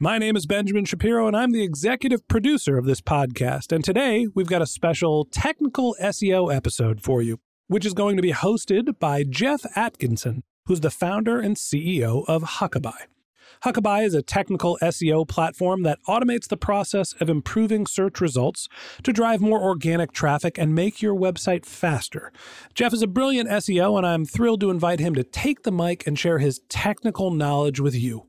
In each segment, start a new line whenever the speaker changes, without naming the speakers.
My name is Benjamin Shapiro, and I'm the executive producer of this podcast. And today we've got a special technical SEO episode for you, which is going to be hosted by Geoff Atkinson, who's the founder and CEO of Huckabuy. Huckabuy is a technical SEO platform that automates the process of improving search results to drive more organic traffic and make your website faster. Geoff is a brilliant SEO, and I'm thrilled to invite him to take the mic and share his technical knowledge with you.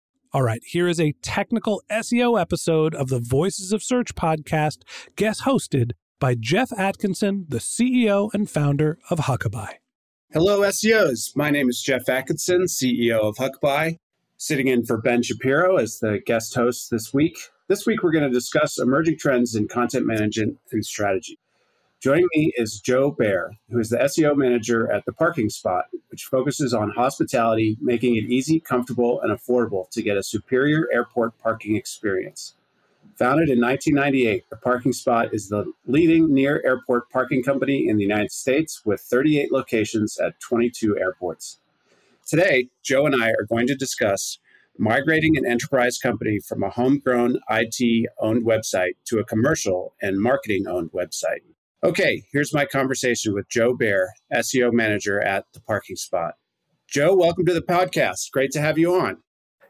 All right, here is a technical SEO episode of the Voices of Search podcast, guest hosted by Geoff Atkinson, the CEO and founder of Huckabuy.
Hello, SEOs. My name is Geoff Atkinson, CEO of Huckabuy, sitting in for Ben Shapiro as the guest host this week. This week, we're going to discuss emerging trends in content management and strategy. Joining me is Joe Bare, who is the SEO manager at The Parking Spot, which focuses on hospitality, making it easy, comfortable, and affordable to get a superior airport parking experience. Founded in 1998, The Parking Spot is the leading near airport parking company in the United States with 38 locations at 22 airports. Today, Joe and I are going to discuss migrating an enterprise company from a homegrown IT owned website to a commercial and marketing owned website. Okay, here's my conversation with Joe Bare, SEO manager at The Parking Spot. Joe, welcome to the podcast. Great to have you on.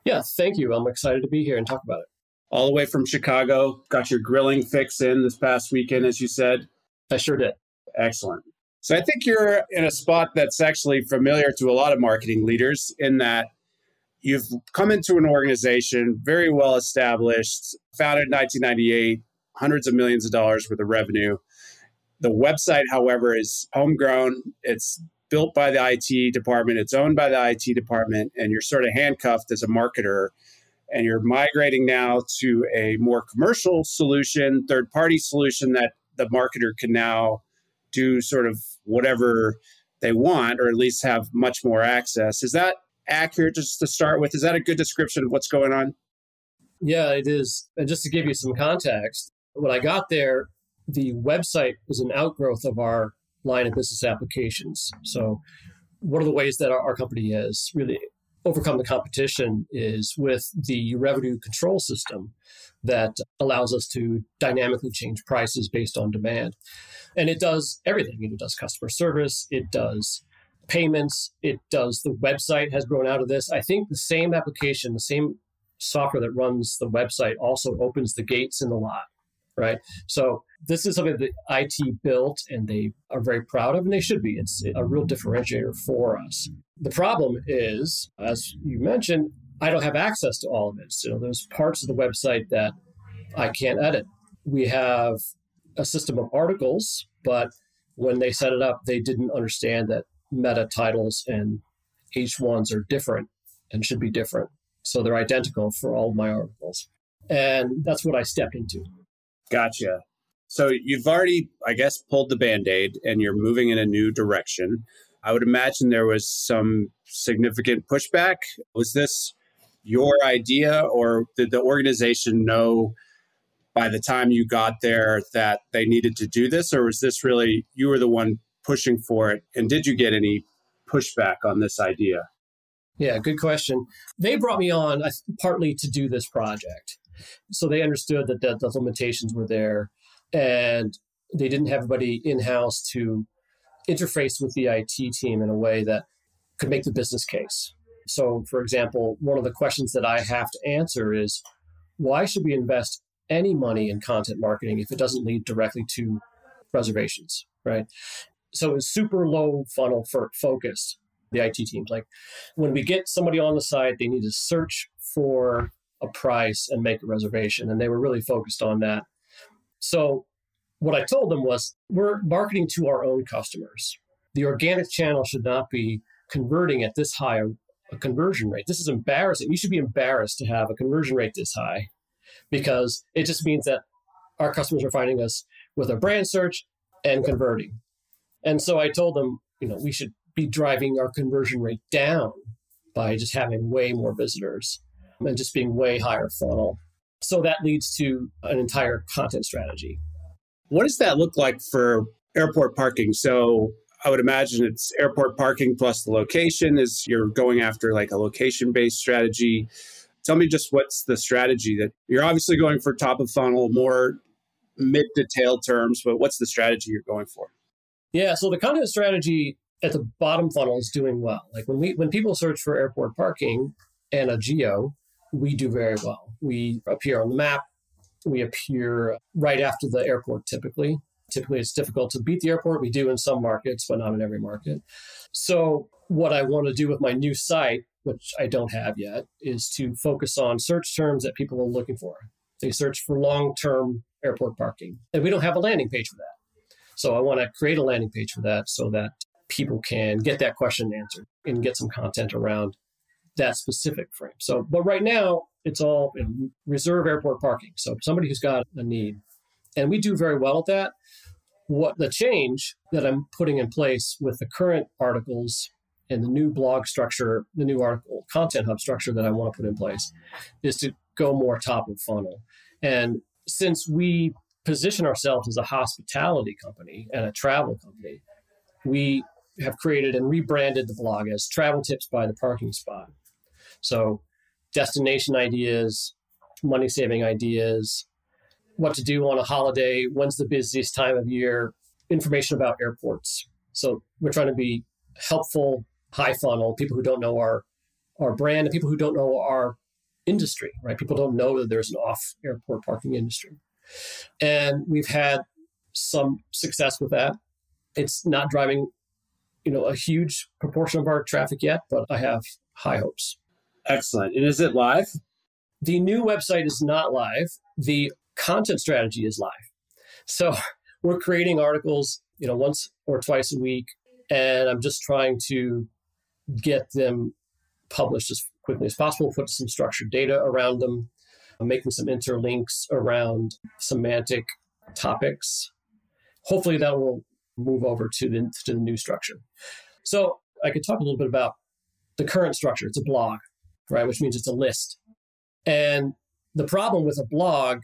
Yeah, thank you. I'm excited to be here and talk about it.
All the way from Chicago, got your grilling fix in this past weekend, as you said.
I sure did.
Excellent. So I think you're in a spot that's actually familiar to a lot of marketing leaders in that you've come into an organization very well established, founded in 1998, hundreds of millions of dollars worth of revenue. The website, however, is homegrown. It's built by the IT department, it's owned by the IT department, and you're sort of handcuffed as a marketer. And you're migrating now to a more commercial solution, third party solution that the marketer can now do sort of whatever they want, or at least have much more access. Is that accurate just to start with? Is that a good description of what's going on?
Yeah, it is. And just to give you some context, when I got there, the website is an outgrowth of our line of business applications. So, one of the ways that our, our company has really overcome the competition is with the revenue control system that allows us to dynamically change prices based on demand. And it does everything. It does customer service, it does payments, it does the website has grown out of this. I think the same application, the same software that runs the website also opens the gates in the lot, right? So this is something that IT built and they are very proud of, and they should be. It's a real differentiator for us. The problem is, as you mentioned, I don't have access to all of it. So there's parts of the website that I can't edit. We have a system of articles, but when they set it up, they didn't understand that meta titles and H1s are different and should be different. So they're identical for all of my articles. And that's what I stepped into.
Gotcha. So you've already, I guess, pulled the band aid and you're moving in a new direction. I would imagine there was some significant pushback. Was this your idea, or did the organization know by the time you got there that they needed to do this, or was this really you were the one pushing for it? And did you get any pushback on this idea?
Yeah, good question. They brought me on partly to do this project. So they understood that the, limitations were there and they didn't have anybody in house to interface with the IT team in a way that could make the business case. So, for example, one of the questions that I have to answer is why should we invest any money in content marketing if it doesn't lead directly to reservations, right? So it's super low funnel for focus, the IT teams. Like when we get somebody on the site, they need to search for a price and make a reservation. And they were really focused on that. So what I told them was we're marketing to our own customers. The organic channel should not be converting at this high a conversion rate. This is embarrassing. You should be embarrassed to have a conversion rate this high because it just means that our customers are finding us with a brand search and converting. And so I told them, you know, we should be driving our conversion rate down by just having way more visitors and just being way higher funnel. So that leads to an entire content strategy.
What does that look like for airport parking? So I would imagine it's airport parking plus the location is you're going after like a location based strategy. Tell me just what's the strategy that you're obviously going for top of funnel, more mid detailed terms, but what's the strategy you're going for?
Yeah, so the content strategy at the bottom funnel is doing well. Like when we when people search for airport parking and a geo, we do very well. We appear on the map. We appear right after the airport typically. Typically, it's difficult to beat the airport. We do in some markets, but not in every market. So, what I want to do with my new site, which I don't have yet, is to focus on search terms that people are looking for. They search for long term airport parking, and we don't have a landing page for that. So, I want to create a landing page for that so that people can get that question answered and get some content around that specific frame. So, but right now, it's all reserve airport parking. So, somebody who's got a need. And we do very well at that what the change that I'm putting in place with the current articles and the new blog structure, the new article content hub structure that I want to put in place is to go more top of funnel. And since we position ourselves as a hospitality company and a travel company, we have created and rebranded the blog as Travel Tips by the Parking Spot. So, destination ideas, money saving ideas, what to do on a holiday, when's the busiest time of year, information about airports. So we're trying to be helpful, high funnel, people who don't know our our brand and people who don't know our industry, right? People don't know that there's an off airport parking industry. And we've had some success with that. It's not driving, you know, a huge proportion of our traffic yet, but I have high hopes.
Excellent. And is it live?
The new website is not live. The content strategy is live. So we're creating articles, you know, once or twice a week, and I'm just trying to get them published as quickly as possible, put some structured data around them, I'm making some interlinks around semantic topics. Hopefully that will move over to the to the new structure. So I could talk a little bit about the current structure. It's a blog, right? Which means it's a list. And the problem with a blog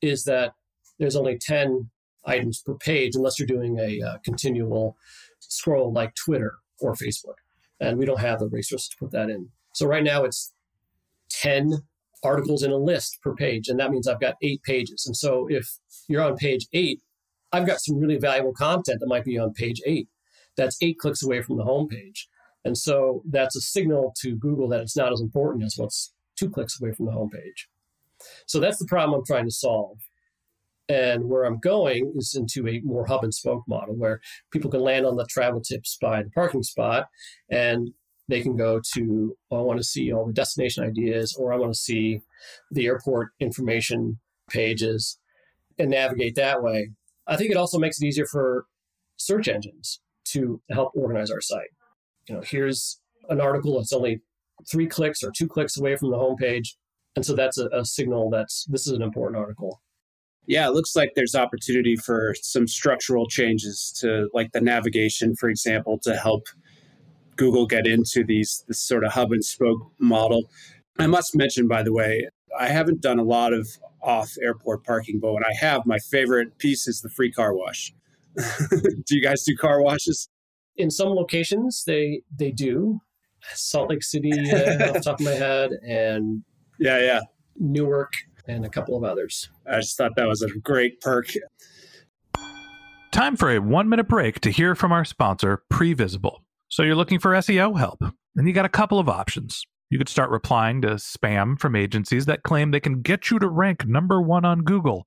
is that there's only 10 items per page unless you're doing a uh, continual scroll like Twitter or Facebook. And we don't have the resources to put that in. So right now it's 10 articles in a list per page. And that means I've got eight pages. And so if you're on page eight, I've got some really valuable content that might be on page eight. That's eight clicks away from the homepage. And so that's a signal to Google that it's not as important as what's two clicks away from the homepage. So that's the problem I'm trying to solve. And where I'm going is into a more hub and spoke model where people can land on the travel tips by the parking spot and they can go to, oh, I want to see all the destination ideas or I want to see the airport information pages and navigate that way. I think it also makes it easier for search engines to help organize our site. You know, here's an article that's only three clicks or two clicks away from the homepage. And so that's a, a signal that's this is an important article.
Yeah, it looks like there's opportunity for some structural changes to like the navigation, for example, to help Google get into these this sort of hub and spoke model. I must mention, by the way, I haven't done a lot of off airport parking, but when I have, my favorite piece is the free car wash. do you guys do car washes?
In some locations, they they do. Salt Lake City, uh, off the top of my head, and
yeah, yeah,
Newark, and a couple of others.
I just thought that was a great perk.
Time for a one minute break to hear from our sponsor, Previsible. So you're looking for SEO help, and you got a couple of options. You could start replying to spam from agencies that claim they can get you to rank number one on Google.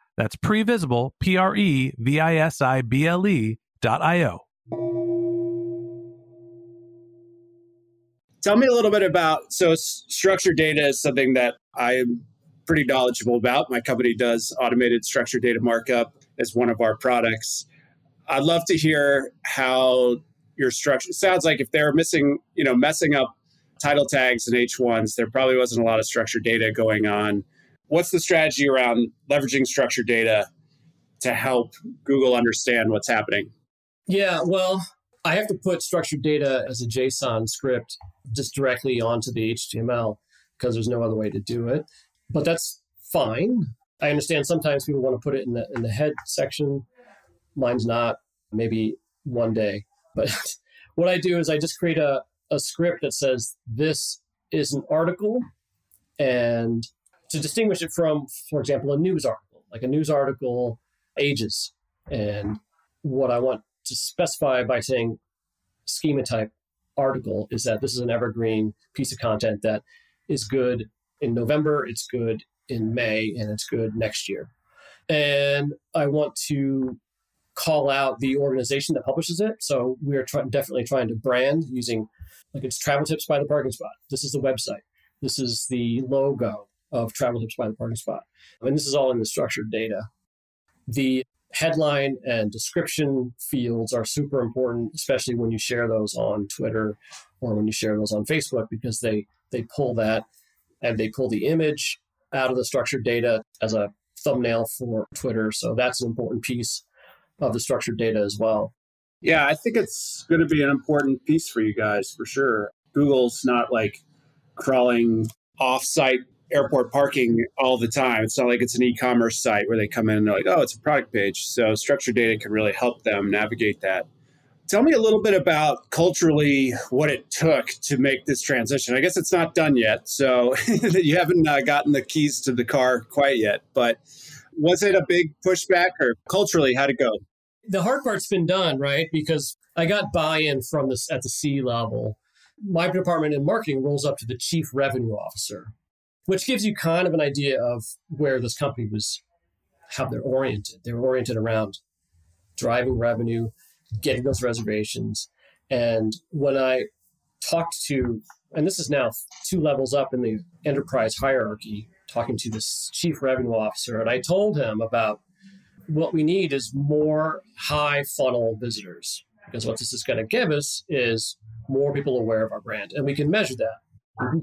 That's previsible, P R E V I S I B L E dot I O.
Tell me a little bit about so structured data is something that I'm pretty knowledgeable about. My company does automated structured data markup as one of our products. I'd love to hear how your structure sounds like if they're missing, you know, messing up title tags and H1s, there probably wasn't a lot of structured data going on what's the strategy around leveraging structured data to help Google understand what's happening?
Yeah, well, I have to put structured data as a JSON script just directly onto the HTML because there's no other way to do it. But that's fine. I understand sometimes people want to put it in the in the head section. Mine's not. Maybe one day. But what I do is I just create a, a script that says this is an article and to distinguish it from, for example, a news article. Like a news article ages. And what I want to specify by saying schema type article is that this is an evergreen piece of content that is good in November, it's good in May, and it's good next year. And I want to call out the organization that publishes it. So we're try- definitely trying to brand using, like it's travel tips by the parking spot. This is the website. This is the logo of travel tips by the parking spot. And this is all in the structured data. The headline and description fields are super important, especially when you share those on Twitter or when you share those on Facebook, because they, they pull that and they pull the image out of the structured data as a thumbnail for Twitter. So that's an important piece of the structured data as well.
Yeah, I think it's going to be an important piece for you guys for sure. Google's not like crawling off-site airport parking all the time. It's not like it's an e-commerce site where they come in and they're like, oh, it's a product page. So structured data can really help them navigate that. Tell me a little bit about culturally what it took to make this transition. I guess it's not done yet, so you haven't uh, gotten the keys to the car quite yet. But was it a big pushback, or culturally, how'd it go?
The hard part's been done, right? Because I got buy-in from this at the C level. My department in marketing rolls up to the chief revenue officer, which gives you kind of an idea of where this company was, how they're oriented. They're oriented around driving revenue, getting those reservations. And when I talked to, and this is now two levels up in the enterprise hierarchy, talking to this chief revenue officer, and I told him about what we need is more high funnel visitors because what this is going to give us is more people aware of our brand, and we can measure that.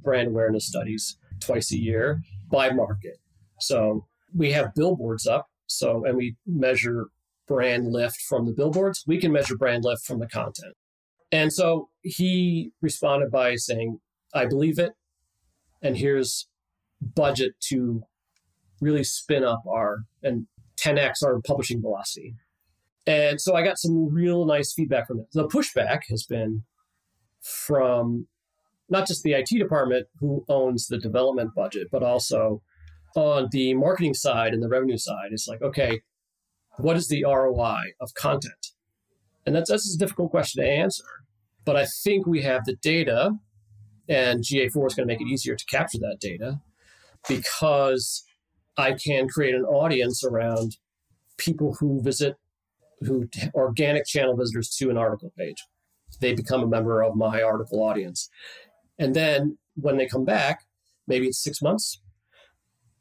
Brand awareness studies twice a year by market. So we have billboards up, so and we measure brand lift from the billboards, we can measure brand lift from the content. And so he responded by saying, I believe it. And here's budget to really spin up our and 10x our publishing velocity. And so I got some real nice feedback from it. The pushback has been from not just the IT department who owns the development budget, but also on the marketing side and the revenue side. It's like, okay, what is the ROI of content? And that's, that's a difficult question to answer. But I think we have the data, and GA4 is going to make it easier to capture that data because I can create an audience around people who visit, who organic channel visitors to an article page. They become a member of my article audience. And then when they come back, maybe it's six months,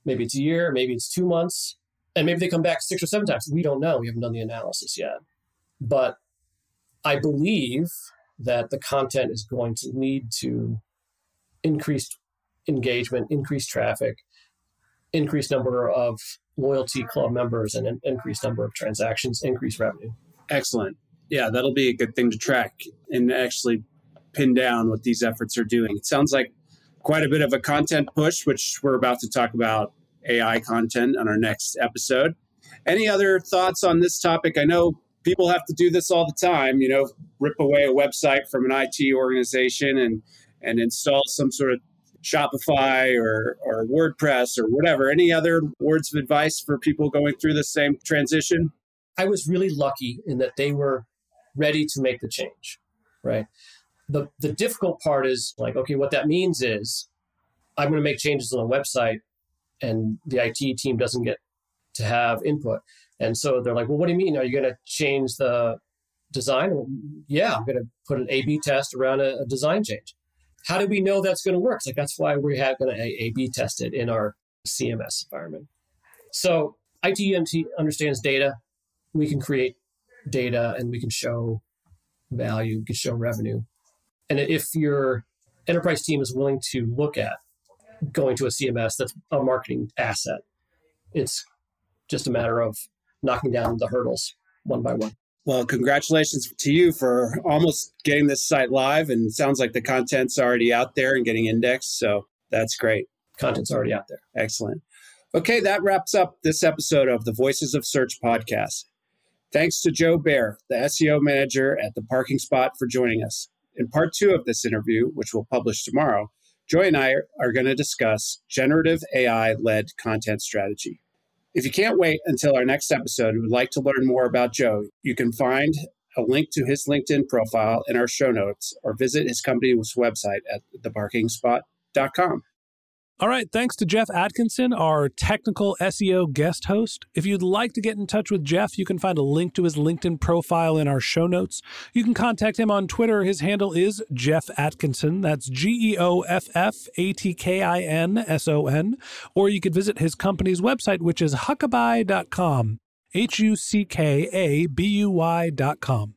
maybe it's a year, maybe it's two months, and maybe they come back six or seven times. We don't know. We haven't done the analysis yet. But I believe that the content is going to lead to increased engagement, increased traffic, increased number of loyalty club members, and an increased number of transactions, increased revenue.
Excellent. Yeah, that'll be a good thing to track and actually pin down what these efforts are doing. It sounds like quite a bit of a content push, which we're about to talk about AI content on our next episode. Any other thoughts on this topic? I know people have to do this all the time, you know, rip away a website from an IT organization and and install some sort of Shopify or, or WordPress or whatever. Any other words of advice for people going through the same transition?
I was really lucky in that they were ready to make the change, right? The, the difficult part is like, okay, what that means is I'm going to make changes on the website and the IT team doesn't get to have input. And so they're like, well, what do you mean? Are you going to change the design? Well, yeah, I'm going to put an A B test around a, a, design change. How do we know that's going to work? It's like, that's why we have going to A B test it in our CMS environment. So IT understands data. We can create data and we can show value, we can show revenue. And if your enterprise team is willing to look at going to a CMS that's a marketing asset. It's just a matter of knocking down the hurdles one by one.
Well, congratulations to you for almost getting this site live. And sounds like the content's already out there and getting indexed. So that's great.
Content's already out there.
Excellent. Okay, that wraps up this episode of the Voices of Search podcast. Thanks to Joe Bare, the SEO manager at the parking spot, for joining us. In part two of this interview, which we'll publish tomorrow, Joe and I are going to discuss generative AI led content strategy. If you can't wait until our next episode and would like to learn more about Joe, you can find a link to his LinkedIn profile in our show notes or visit his company's website at theparkingspot.com.
All right, thanks to Geoff Atkinson, our technical SEO guest host. If you'd like to get in touch with Geoff, you can find a link to his LinkedIn profile in our show notes. You can contact him on Twitter. His handle is Geoff Atkinson. That's G E O F F A T K I N S O N. Or you could visit his company's website, which is huckabuy.com. H U C K A B U Y.com.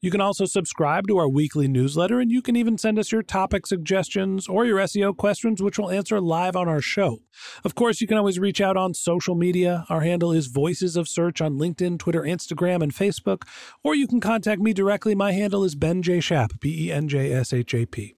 You can also subscribe to our weekly newsletter, and you can even send us your topic suggestions or your SEO questions, which we'll answer live on our show. Of course, you can always reach out on social media. Our handle is Voices of Search on LinkedIn, Twitter, Instagram, and Facebook, or you can contact me directly. My handle is Ben J. Shap, B E N J S H A P.